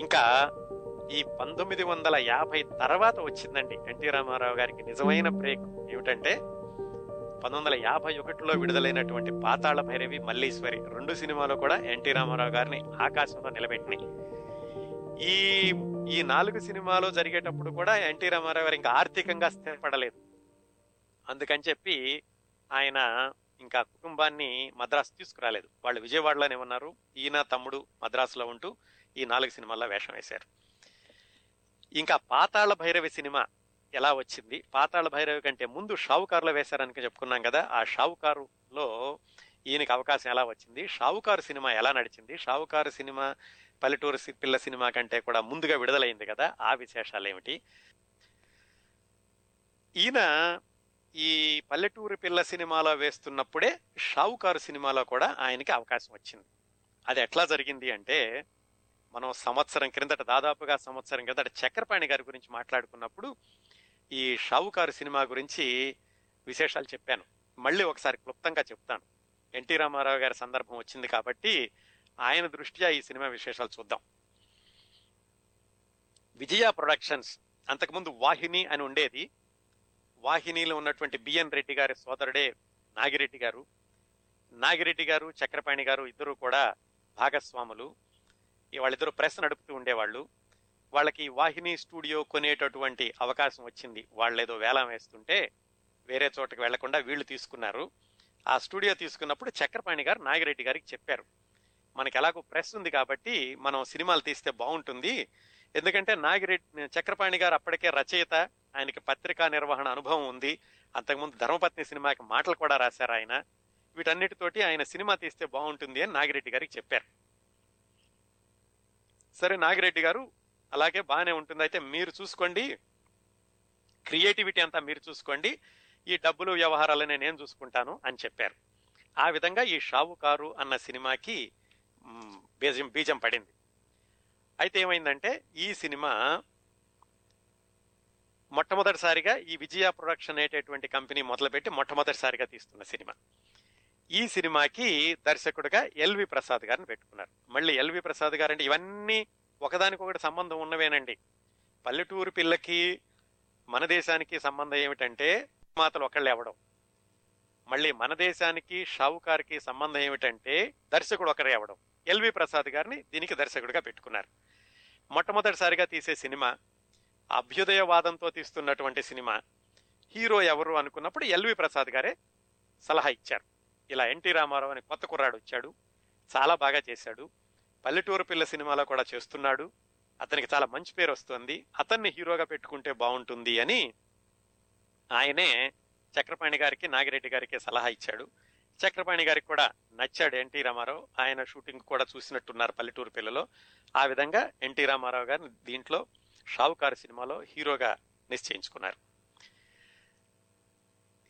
ఇంకా ఈ పంతొమ్మిది వందల యాభై తర్వాత వచ్చిందండి ఎన్టీ రామారావు గారికి నిజమైన బ్రేక్. ఏమిటంటే పంతొమ్మిది వందల యాభై ఒకటిలో విడుదలైనటువంటి పాతాళ భైరవి మల్లీశ్వరి రెండు సినిమాలు కూడా ఎన్టీ రామారావు గారిని ఆకాశంలో నిలబెట్టినాయి. ఈ ఈ నాలుగు సినిమాలు జరిగేటప్పుడు కూడా ఎన్టీ రామారావు గారు ఇంకా ఆర్థికంగా స్థిరపడలేదు. అందుకని చెప్పి ఆయన ఇంకా కుటుంబాన్ని మద్రాసు తీసుకురాలేదు. వాళ్ళు విజయవాడలోనే ఉన్నారు. ఈయన తమ్ముడు మద్రాసులో ఉంటూ ఈ నాలుగు సినిమాల్లో వేషం వేశారు. ఇంకా పాతాళ భైరవి సినిమా ఎలా వచ్చింది? పాతాళ భైరవి కంటే ముందు షావుకారులో వేశారని చెప్పుకున్నాం కదా ఆ షావుకారులో ఈయనకి అవకాశం ఎలా వచ్చింది? షావుకారు సినిమా ఎలా నడిచింది? షావుకారు సినిమా పల్లెటూరు సి- పిల్ల సినిమా కంటే కూడా ముందుగా విడుదలైంది కదా ఆ విశేషాలు ఏమిటి ఈయన ఈ పల్లెటూరు పిల్ల సినిమాలో వేస్తున్నప్పుడే షావుకారు సినిమాలో కూడా ఆయనకి అవకాశం వచ్చింది. అది ఎట్లా జరిగింది అంటే మనం సంవత్సరం క్రిందట దాదాపుగా సంవత్సరం క్రిందట చక్రపాణి గారి గురించి మాట్లాడుకున్నప్పుడు ఈ షావుకారు సినిమా గురించి విశేషాలు చెప్పాను. మళ్ళీ ఒకసారి క్లుప్తంగా చెప్తాను. ఎన్టీ రామారావు గారి సందర్భం వచ్చింది కాబట్టి ఆయన దృష్ట్యా ఈ సినిమా విశేషాలు చూద్దాం. విజయ ప్రొడక్షన్స్ అంతకుముందు వాహిని అని ఉండేది. వాహినిలో ఉన్నటువంటి బిఎన్ రెడ్డి గారి సోదరుడే నాగిరెడ్డి గారు. నాగిరెడ్డి గారు చక్రపాణి గారు ఇద్దరు కూడా భాగస్వాములు. వాళ్ళిద్దరూ ప్రెస్ నడుపుతూ ఉండేవాళ్ళు. వాళ్ళకి వాహిని స్టూడియో కొనేటటువంటి అవకాశం వచ్చింది. వాళ్ళు ఏదో వేలం వేస్తుంటే వేరే చోటకి వెళ్ళకుండా వీళ్ళు తీసుకున్నారు. ఆ స్టూడియో తీసుకున్నప్పుడు చక్రపాణి గారు నాగిరెడ్డి గారికి చెప్పారు. మనకి ఎలాగో ప్రెస్ ఉంది కాబట్టి మనం సినిమాలు తీస్తే బాగుంటుంది. ఎందుకంటే నాగిరెడ్డి చక్రపాణి గారు అప్పటికే రచయిత ఆయనకి పత్రికా నిర్వహణ అనుభవం ఉంది. అంతకుముందు ధర్మపత్ని సినిమాకి మాటలు కూడా రాశారు ఆయన. వీటన్నిటితోటి ఆయన సినిమా తీస్తే బాగుంటుంది అని నాగిరెడ్డి గారికి చెప్పారు. సరే నాగిరెడ్డి గారు అలాగే బాగానే ఉంటుంది. అయితే మీరు చూసుకోండి. క్రియేటివిటీ అంతా మీరు చూసుకోండి. ఈ డబ్బులు వ్యవహారాలనే నేను చూసుకుంటాను అని చెప్పారు. ఆ విధంగా ఈ షావుకారు అన్న సినిమాకి బీజం బీజం పడింది. అయితే ఏమైందంటే ఈ సినిమా మొట్టమొదటిసారిగా ఈ విజయ ప్రొడక్షన్ అనేటటువంటి కంపెనీ మొదలుపెట్టి మొట్టమొదటిసారిగా తీస్తున్న సినిమా. ఈ సినిమాకి దర్శకుడిగా ఎల్వి ప్రసాద్ గారిని పెట్టుకున్నారు. మళ్ళీ ఎల్వి ప్రసాద్ గారు అంటే ఇవన్నీ ఒకదానికొకటి సంబంధం ఉన్నవేనండి. పల్లెటూరు పిల్లకి మన దేశానికి సంబంధం ఏమిటంటే మాతలు ఒకళ్ళు ఎవడం. మళ్ళీ మన దేశానికి షావుకార్కి సంబంధం ఏమిటంటే దర్శకుడు ఒకరే అవడం ఎల్వి ప్రసాద్ గారిని దీనికి దర్శకుడిగా పెట్టుకున్నారు. మొట్టమొదటిసారిగా తీసే సినిమా అభ్యుదయవాదంతో తీస్తున్నటువంటి సినిమా హీరో ఎవరు అనుకున్నప్పుడు ఎల్వి ప్రసాద్ గారే సలహా ఇచ్చారు. ఇలా ఎన్టీ రామారావు అని కొత్త కుర్రాడు వచ్చాడు. చాలా బాగా చేశాడు. పల్లెటూరు పిల్ల సినిమాలో కూడా చేస్తున్నాడు. అతనికి చాలా మంచి పేరు వస్తుంది. అతన్ని హీరోగా పెట్టుకుంటే బాగుంటుంది అని ఆయనే చక్రపాణి గారికి నాగిరెడ్డి గారికి సలహా ఇచ్చాడు. చక్రపాణి గారికి కూడా నచ్చాడు ఎన్టీ రామారావు. ఆయన షూటింగ్ కూడా చూసినట్టున్నారు పల్లెటూరు పిల్లలో. ఆ విధంగా ఎన్టీ రామారావు గారిని దీంట్లో షావుకారు సినిమాలో హీరోగా నిశ్చయించుకున్నారు.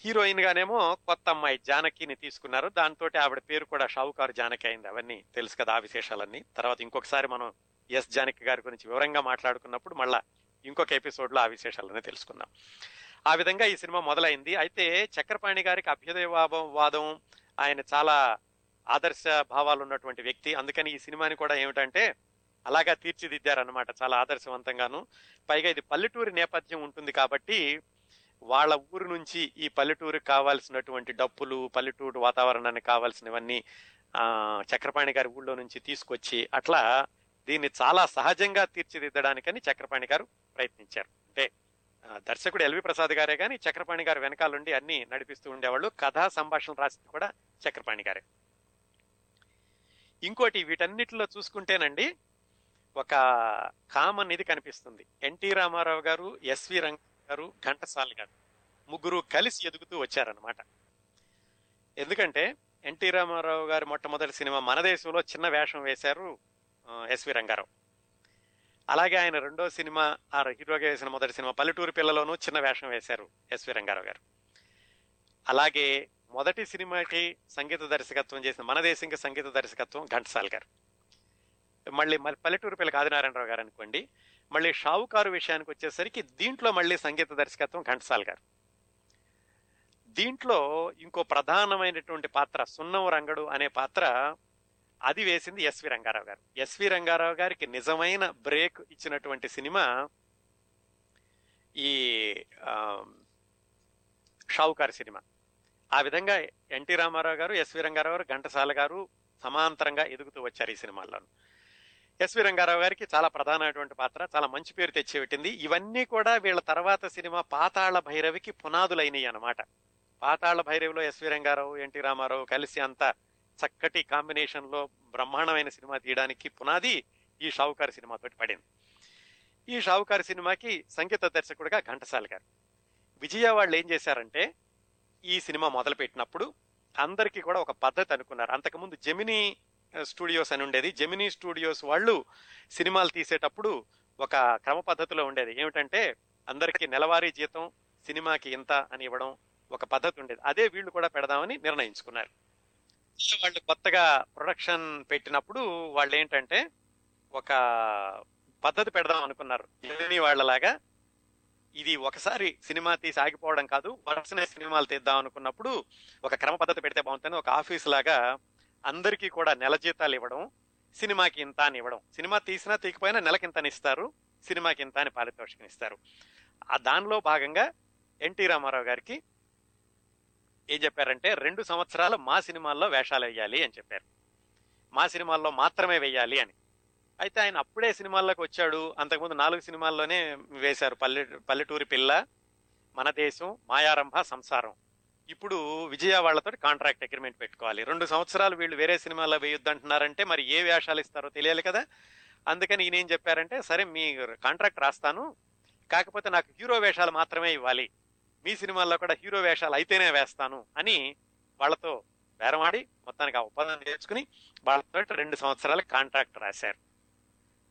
హీరోయిన్ గానేమో కొత్త అమ్మాయి జానకిని తీసుకున్నారు. దాంతో ఆవిడ పేరు కూడా షావుకారు జానకి అయింది. అవన్నీ తెలుసు కదా ఆ విశేషాలన్నీ. తర్వాత ఇంకొకసారి మనం ఎస్ జానకి గారి గురించి వివరంగా మాట్లాడుకున్నప్పుడు మళ్ళా ఇంకొక ఎపిసోడ్లో ఆ విశేషాలన్నీ తెలుసుకుందాం. ఆ విధంగా ఈ సినిమా మొదలైంది. అయితే చక్రపాణి గారికి అభ్యుదయవాదం ఆయన చాలా ఆదర్శ భావాలు ఉన్నటువంటి వ్యక్తి. అందుకని ఈ సినిమాని కూడా ఏమిటంటే అలాగా తీర్చిదిద్దారనమాట చాలా ఆదర్శవంతంగాను. పైగా ఇది పల్లెటూరి నేపథ్యం ఉంటుంది కాబట్టి వాళ్ళ ఊరు నుంచి ఈ పల్లెటూరుకి కావాల్సినటువంటి డప్పులు పల్లెటూరు వాతావరణానికి కావాల్సినవన్నీ ఆ చక్రపాణి గారి ఊళ్ళో నుంచి తీసుకొచ్చి అట్లా దీన్ని చాలా సహజంగా తీర్చిదిద్దడానికని చక్రపాణి గారు ప్రయత్నించారు. అంటే దర్శకుడు ఎల్వి ప్రసాద్ గారే కానీ చక్రపాణి గారు వెనకాలండి అన్ని నడిపిస్తూ ఉండేవాళ్ళు. కథా సంభాషణ రాసింది కూడా చక్రపాణి గారే. ఇంకోటి వీటన్నిటిలో చూసుకుంటేనండి ఒక కామన్ ఇది కనిపిస్తుంది. ఎన్టీ రామారావు గారు ఎస్వి రంగ గారు ఘంటసాల గారు ముగ్గురు కలిసి ఎదుగుతూ వచ్చారనమాట ఎందుకంటే ఎన్టీ రామారావు గారి మొట్టమొదటి సినిమా మన దేశంలో చిన్న వేషం వేశారు ఎస్వి రంగారావు. అలాగే ఆయన రెండో సినిమా ఆ హీరోగా వేసిన మొదటి సినిమా పల్లెటూరు పిల్లలోనూ చిన్న వేషం వేశారు ఎస్వి రంగారావు గారు. అలాగే మొదటి సినిమాకి సంగీత దర్శకత్వం చేసిన మన దేశంకి సంగీత దర్శకత్వం ఘంటసాల్ గారు. మళ్ళీ మళ్ళీ పల్లెటూరు పిల్లకి ఆదినారాయణరావు గారు అనుకోండి మళ్ళీ షావుకారు విషయానికి వచ్చేసరికి దీంట్లో మళ్ళీ సంగీత దర్శకత్వం ఘంటసాల్ గారు. దీంట్లో ఇంకో ప్రధానమైనటువంటి పాత్ర సున్నం రంగడు అనే పాత్ర అది వేసింది ఎస్వి రంగారావు గారు. ఎస్వి రంగారావు గారికి నిజమైన బ్రేక్ ఇచ్చినటువంటి సినిమా ఈ షావుకారు సినిమా. ఆ విధంగా ఎన్టీ రామారావు గారు ఎస్వి రంగారావు గారు ఘంటసాల గారు సమాంతరంగా ఎదుగుతూ వచ్చారు ఈ సినిమాల్లోనూ. ఎస్వి రంగారావు గారికి చాలా ప్రధానమైనటువంటి పాత్ర చాలా మంచి పేరు తెచ్చిపెట్టింది ఇవన్నీ కూడా వీళ్ళ తర్వాత సినిమా పాతాళ భైరవికి పునాదులైనవి అన్నమాట. పాతాళ భైరవిలో ఎస్వి రంగారావు ఎన్టీ రామారావు కలిసి అంత చక్కటి కాంబినేషన్లో బ్రహ్మాండమైన సినిమా తీయడానికి పునాది ఈ షావుకారు సినిమాతోటి పడింది. ఈ షావుకారు సినిమాకి సంగీత దర్శకుడిగా ఘంటసాల గారు. విజయ వాళ్ళు ఏం చేశారంటే ఈ సినిమా మొదలుపెట్టినప్పుడు అందరికీ కూడా ఒక పద్ధతి అనుకున్నారు. అంతకుముందు జెమినీ స్టూడియోస్ అని ఉండేది. జెమినీ స్టూడియోస్ వాళ్ళు సినిమాలు తీసేటప్పుడు ఒక క్రమ పద్ధతిలో ఉండేది. ఏమిటంటే అందరికీ నెలవారీ జీతం సినిమాకి ఇంత అని ఇవ్వడం ఒక పద్ధతి ఉండేది. అదే వీళ్ళు కూడా పెడదామని నిర్ణయించుకున్నారు. వాళ్ళు కొత్తగా ప్రొడక్షన్ పెట్టినప్పుడు వాళ్ళు ఏంటంటే ఒక పద్ధతి పెడదాం అనుకున్నారు. జెమినీ వాళ్ళలాగా ఇది ఒకసారి సినిమా తీసి ఆగిపోవడం కాదు వరుసనే సినిమాలు తీద్దాం అనుకున్నప్పుడు ఒక క్రమ పద్ధతి పెడితే బాగుంటుంది. ఒక ఆఫీస్ లాగా అందరికీ కూడా నెల జీతాలు ఇవ్వడం సినిమాకి ఇంత అని ఇవ్వడం. సినిమా తీసినా తీకపోయినా నెలకి ఇంత అని ఇస్తారు సినిమాకి ఇంత అని పారితోషికం ఇస్తారు. ఆ దానిలో భాగంగా ఎన్టీ రామారావు గారికి ఏం చెప్పారంటే రెండు సంవత్సరాలు మా సినిమాల్లో వేషాలు వేయాలి అని చెప్పారు. మా సినిమాల్లో మాత్రమే వేయాలి అని. అయితే ఆయన అప్పుడే సినిమాల్లోకి వచ్చాడు. అంతకుముందు నాలుగు సినిమాల్లోనే వేశారు. పల్లె పల్లెటూరి పిల్ల మన దేశం మాయారంభ సంసారం. ఇప్పుడు విజయ వాళ్ళతో కాంట్రాక్ట్ అగ్రిమెంట్ పెట్టుకోవాలి. రెండు సంవత్సరాలు వీళ్ళు వేరే సినిమాల్లో వేయొద్దంటున్నారంటే మరి ఏ వేషాలు ఇస్తారో తెలియాలి కదా. అందుకని ఈయన ఏం చెప్పారంటే సరే మీ కాంట్రాక్ట్ రాస్తాను కాకపోతే నాకు హీరో వేషాలు మాత్రమే ఇవ్వాలి. మీ సినిమాల్లో కూడా హీరో వేషాలు అయితేనే వేస్తాను అని వాళ్ళతో బేరమాడి మొత్తానికి ఆ ఒప్పందం నేర్చుకుని వాళ్ళతో రెండు సంవత్సరాల కాంట్రాక్ట్ రాశారు.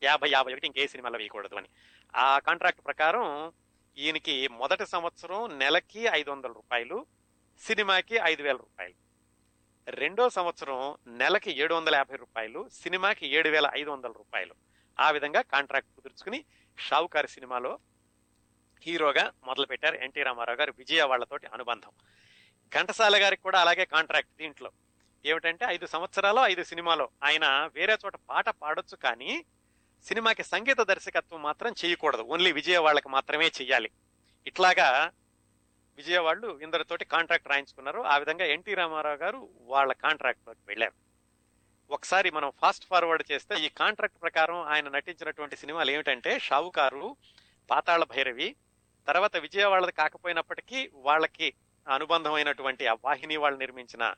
యాభై యాభై ఒకటి ఇంకే సినిమాలో వేయకూడదు అని. ఆ కాంట్రాక్ట్ ప్రకారం ఈయనకి మొదటి సంవత్సరం నెలకి ఐదు వందల రూపాయలు సినిమాకి ఐదు వేల రూపాయలు. రెండో సంవత్సరం నెలకి ఏడు వందల యాభై రూపాయలు సినిమాకి ఏడు వేల ఐదు వందల రూపాయలు. ఆ విధంగా కాంట్రాక్ట్ కుదుర్చుకుని షావుకారి సినిమాలో హీరోగా మొదలుపెట్టారు ఎన్టీ రామారావు గారు విజయ వాళ్ళతోటి అనుబంధం. ఘంటసాల గారికి కూడా అలాగే కాంట్రాక్ట్ దీంట్లో. ఏమిటంటే ఐదు సంవత్సరాలు ఐదు సినిమాలో. ఆయన వేరే చోట పాట పాడొచ్చు కానీ సినిమాకి సంగీత దర్శకత్వం మాత్రం చేయకూడదు. ఓన్లీ విజయ వాళ్ళకి మాత్రమే చెయ్యాలి. ఇట్లాగా విజయ వాళ్ళు ఇందరితోటి కాంట్రాక్ట్ రాయించుకున్నారు. ఆ విధంగా ఎన్టీ రామారావు గారు వాళ్ళ కాంట్రాక్ట్లోకి వెళ్ళారు. ఒకసారి మనం ఫాస్ట్ ఫార్వర్డ్ చేస్తే ఈ కాంట్రాక్ట్ ప్రకారం ఆయన నటించినటువంటి సినిమాలు ఏమిటంటే షావుకారు పాతాళ భైరవి తర్వాత విజయ వాళ్ళది కాకపోయినప్పటికీ వాళ్ళకి అనుబంధమైనటువంటి ఆ వాహిని వాళ్ళు నిర్మించిన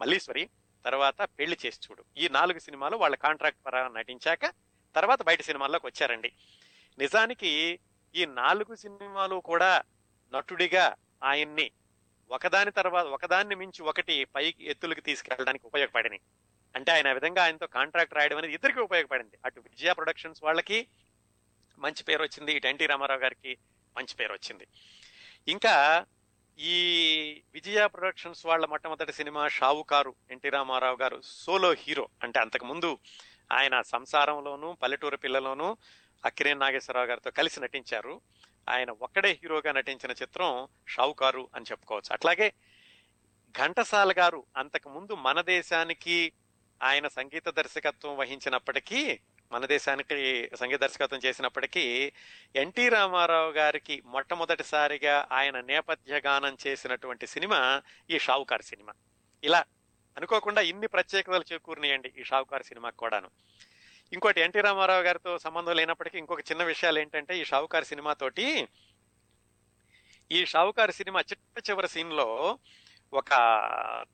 మల్లీశ్వరి తర్వాత పెళ్ళి చేసి చూడు. ఈ నాలుగు సినిమాలు వాళ్ళ కాంట్రాక్ట్ ప్రకారం నటించాక తర్వాత బయట సినిమాల్లోకి వచ్చారండి. నిజానికి ఈ నాలుగు సినిమాలు కూడా నటుడిగా ఆయన్ని ఒకదాని తర్వాత ఒకదాన్ని మించి ఒకటి పైకి ఎత్తులకి తీసుకెళ్ళడానికి ఉపయోగపడినాయి. అంటే ఆయన విధంగా ఆయనతో కాంట్రాక్ట్ రాయడం అనేది ఇద్దరికి ఉపయోగపడింది. అటు విజయ ప్రొడక్షన్స్ వాళ్ళకి మంచి పేరు వచ్చింది ఇటు ఎన్టీ రామారావు గారికి మంచి పేరు వచ్చింది. ఇంకా ఈ విజయ ప్రొడక్షన్స్ వాళ్ళ మొట్టమొదటి సినిమా షావుకారు ఎన్టీ రామారావు గారు సోలో హీరో. అంటే అంతకు ముందు ఆయన సంసారంలోను పల్లెటూరు పిల్లలోను అక్కినేని నాగేశ్వరరావు గారితో కలిసి నటించారు. ఆయన ఒక్కడే హీరోగా నటించిన చిత్రం షావుకారు అని చెప్పుకోవచ్చు. అట్లాగే ఘంటసాల గారు అంతకు ముందు మన దేశానికి ఆయన సంగీత దర్శకత్వం వహించినప్పటికీ మన దేశానికి సంగీత దర్శకత్వం చేసినప్పటికీ ఎన్టీ రామారావు గారికి మొట్టమొదటిసారిగా ఆయన నేపథ్య గానం చేసినటువంటి సినిమా ఈ షావుకారు సినిమా. ఇలా అనుకోకుండా ఇన్ని ప్రత్యేకతలు చేకూరినాయండి ఈ షావుకారు సినిమాకి కూడాను. ఇంకోటి ఎన్టీ రామారావు గారితో సంబంధం లేనప్పటికీ ఇంకొక చిన్న విషయాలు ఏంటంటే ఈ షావుకార్ సినిమాతోటి ఈ షావుకార్ సినిమా చిట్ట చివరి సీన్లో ఒక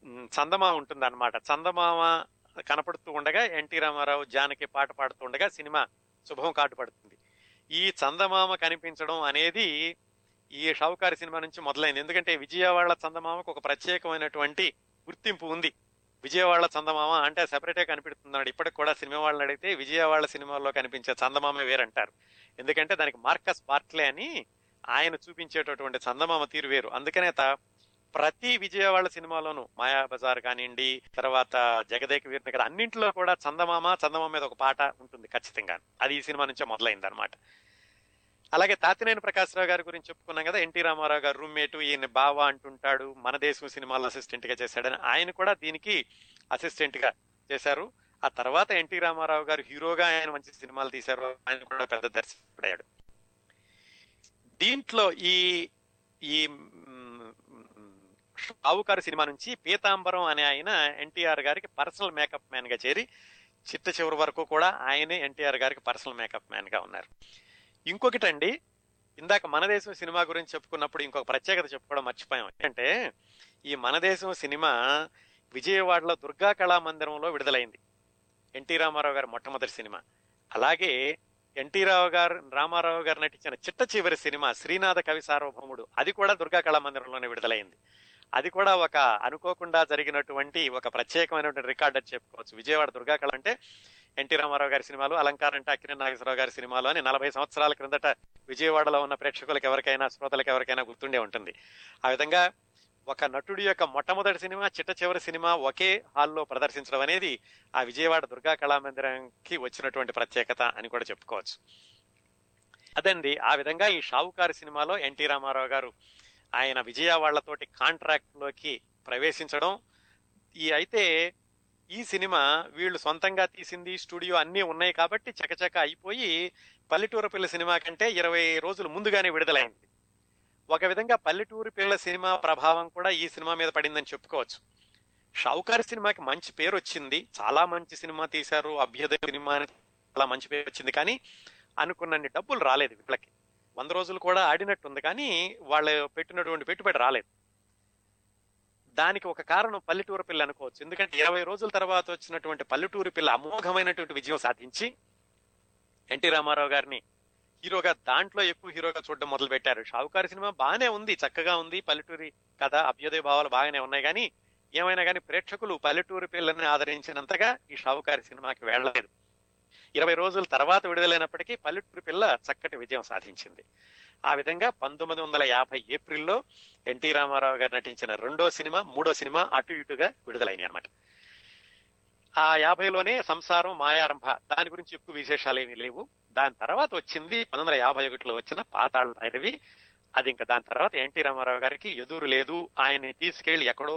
చందమా చందమామ ఉంటుంది అనమాట చందమామ కనపడుతూ ఉండగా ఎన్టీ రామారావు జానకి పాట పాడుతూ ఉండగా సినిమా శుభం కాటు పడుతుంది. ఈ చందమామ కనిపించడం అనేది ఈ షావుకారి సినిమా నుంచి మొదలైంది. ఎందుకంటే విజయవాడ చందమామకు ఒక ప్రత్యేకమైనటువంటి గుర్తింపు ఉంది. విజయవాడ చందమామ అంటే సెపరేటే కనిపిస్తున్నాడు. ఇప్పటికి కూడా సినిమా వాళ్ళని అడిగితే విజయవాడ సినిమాల్లో కనిపించే చందమామ వేరంటారు. ఎందుకంటే దానికి మార్కస్ బార్ట్లే అని ఆయన చూపించేటటువంటి చందమామ తీరు వేరు. అందుకనే ప్రతి విజయవాడ సినిమాలోనూ మాయా బజార్ కానివ్వండి తర్వాత జగదేక వీరిని కదా అన్నింటిలో కూడా చందమామ చందమామ మీద ఒక పాట ఉంటుంది ఖచ్చితంగా అది ఈ సినిమా నుంచే మొదలైంది అనమాట అలాగే తాతినేని ప్రకాశ్రావు గారి గురించి చెప్పుకున్నాం కదా ఎన్టీ రామారావు గారు రూమ్మేట్ ఈయన బావా అంటుంటాడు మన దేశం సినిమాలో అసిస్టెంట్గా చేశాడని ఆయన కూడా దీనికి అసిస్టెంట్గా చేశారు. ఆ తర్వాత ఎన్టీ రామారావు గారు హీరోగా ఆయన మంచి సినిమాలు తీశారు ఆయన కూడా పెద్ద దర్శకుడయ్యాడు. దీంట్లో ఈ ఈ మ్, షావుకారు సినిమా నుంచి పీతాంబరం అనే ఆయన ఎన్టీఆర్ గారికి పర్సనల్ మేకప్ మ్యాన్గా చేరి చిట్ట చివరి వరకు కూడా ఆయనే ఎన్టీఆర్ గారికి పర్సనల్ మేకప్ మ్యాన్గా ఉన్నారు. ఇంకొకటండి ఇందాక మన దేశం సినిమా గురించి చెప్పుకున్నప్పుడు ఇంకొక ప్రత్యేకత చెప్పుకోవడం మర్చిపోయాం. ఏంటంటే ఈ మన దేశం సినిమా విజయవాడలో దుర్గా కళా మందిరంలో విడుదలైంది. ఎన్టీ రామారావు గారి మొట్టమొదటి సినిమా. అలాగే ఎన్టీ రావు గారు రామారావు గారు నటించిన చిట్ట చివరి సినిమా శ్రీనాథ కవి సార్వభౌముడు అది కూడా దుర్గా కళా మందిరంలోనే విడుదలైంది. అది కూడా ఒక అనుకోకుండా జరిగినటువంటి ఒక ప్రత్యేకమైనటువంటి రికార్డ్ అని చెప్పుకోవచ్చు. విజయవాడ దుర్గా కళ అంటే ఎన్టీ రామారావు గారి సినిమాలు అలంకారం అంటే అక్కినే నాగేశ్వరరావు గారి సినిమాలు అని నలభై సంవత్సరాల క్రిందట విజయవాడలో ఉన్న ప్రేక్షకులకు ఎవరికైనా శ్రోతలకు ఎవరికైనా గుర్తుండే ఉంటుంది. ఆ విధంగా ఒక నటుడి యొక్క మొట్టమొదటి సినిమా చిట్ట చివరి సినిమా ఒకే హాల్లో ప్రదర్శించడం అనేది ఆ విజయవాడ దుర్గా కళామందిరంకి వచ్చినటువంటి ప్రత్యేకత అని కూడా చెప్పుకోవచ్చు. అదండి ఆ విధంగా ఈ షావుకారు సినిమాలో ఎన్టీ రామారావు గారు ఆయన విజయవాడలతోటి కాంట్రాక్ట్లోకి ప్రవేశించడం. ఈ అయితే ఈ సినిమా వీళ్ళు సొంతంగా తీసింది స్టూడియో అన్నీ ఉన్నాయి కాబట్టి చకచక అయిపోయి పల్లెటూరు పిల్ల సినిమా కంటే ఇరవై రోజులు ముందుగానే విడుదలైంది. ఒక విధంగా పల్లెటూరు పిల్ల సినిమా ప్రభావం కూడా ఈ సినిమా మీద పడిందని చెప్పుకోవచ్చు. షావుకారి సినిమాకి మంచి పేరు వచ్చింది. చాలా మంచి సినిమా తీశారు. అభ్యుదయ సినిమా అని చాలా మంచి పేరు వచ్చింది. కానీ అనుకున్నన్ని డబ్బులు రాలేదు వీళ్ళకి. వంద రోజులు కూడా ఆడినట్టుంది. కానీ వాళ్ళు పెట్టినటువంటి పెట్టుబడి రాలేదు. దానికి ఒక కారణం పల్లెటూరు పిల్ల అనుకోవచ్చు. ఎందుకంటే ఇరవై రోజుల తర్వాత వచ్చినటువంటి పల్లెటూరు పిల్ల అమోఘమైనటువంటి విజయం సాధించి ఎన్టీ రామారావు గారిని హీరోగా దాంట్లో ఎక్కువ హీరోగా చూడడం మొదలు పెట్టారు షావుకారు సినిమా బాగానే ఉంది చక్కగా ఉంది. పల్లెటూరి కథ అభ్యుదయ భావాలు బాగానే ఉన్నాయి. కానీ ఏమైనా కానీ ప్రేక్షకులు పల్లెటూరు పిల్లని ఆదరించినంతగా ఈ షావుకారి సినిమాకి వెళ్ళలేదు. ఇరవై రోజుల తర్వాత విడుదలైనప్పటికీ పల్లెటూరు పిల్ల చక్కటి విజయం సాధించింది. ఆ విధంగా పంతొమ్మిది వందల యాభై ఏప్రిల్లో ఎన్టీ రామారావు గారు నటించిన రెండో సినిమా మూడో సినిమా అటు ఇటుగా విడుదలైనాయి అనమాట ఆ యాభైలోనే సంసారం మాయారంభ దాని గురించి ఎక్కువ విశేషాలు ఏమీ లేవు. దాని తర్వాత వచ్చింది పంతొమ్మిది వందల యాభై ఒకటిలో వచ్చిన పాతాళ భైరవి. అది ఇంకా దాని తర్వాత ఎన్టీ రామారావు గారికి ఎదురు లేదు. ఆయన్ని తీసుకెళ్ళి ఎక్కడో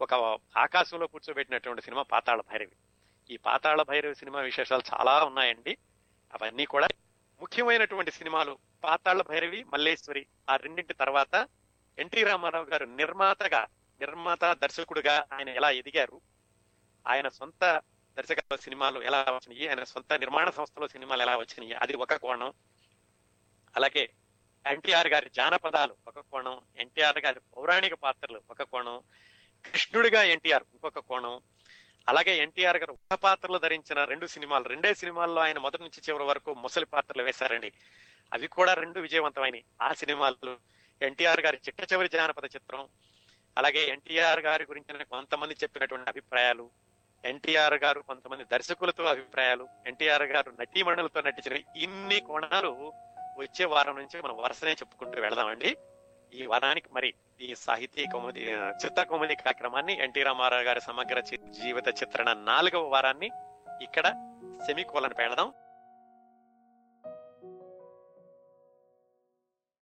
ఒక ఆకాశంలో కూర్చోబెట్టినటువంటి సినిమా పాతాళ భైరవి. ఈ పాతాళ భైరవి సినిమా విశేషాలు చాలా ఉన్నాయండి. అవన్నీ కూడా ముఖ్యమైనటువంటి సినిమాలు పాతాళ భైరవి మల్లేశ్వరి ఆ రెండింటి తర్వాత ఎన్టీ రామారావు గారు నిర్మాతగా నిర్మాత దర్శకుడుగా ఆయన ఎలా ఎదిగారు ఆయన సొంత దర్శకత్వ సినిమాలు ఎలా వచ్చినాయి ఆయన సొంత నిర్మాణ సంస్థలో సినిమాలు ఎలా వచ్చినాయి అది ఒక కోణం. అలాగే ఎన్టీఆర్ గారి జానపదాలు ఒక కోణం ఎన్టీఆర్ గారి పౌరాణిక పాత్రలు ఒక కోణం కృష్ణుడిగా ఎన్టీఆర్ ఇంకొక కోణం అలాగే ఎన్టీఆర్ గారు ఒక పాత్రలు ధరించిన రెండు సినిమాలు రెండే సినిమాల్లో ఆయన మొదటి నుంచి చివరి వరకు ముసలి పాత్రలు వేశారండి. అవి కూడా రెండు విజయవంతమైనవి ఆ సినిమాలు ఎన్టీఆర్ గారి చిట్ట చివరి జానపద చిత్రం అలాగే ఎన్టీఆర్ గారి గురించిన కొంతమంది చెప్పినటువంటి అభిప్రాయాలు ఎన్టీఆర్ గారు కొంతమంది దర్శకులతో అభిప్రాయాలు ఎన్టీఆర్ గారు నటీమణులతో నటించిన ఇన్ని కోణాలు వచ్చే వారం నుంచి మనం వరుసనే చెప్పుకుంటూ వెళదామండి. ఈ వరానికి మరి ఈ సాహితీ కౌముది చిత్ర కౌముది కార్యక్రమాన్ని ఎన్టీ రామారావు గారి సమగ్ర జీవిత చిత్రణ నాలుగవ వారాన్ని ఇక్కడ సెమికోలను పెడదాం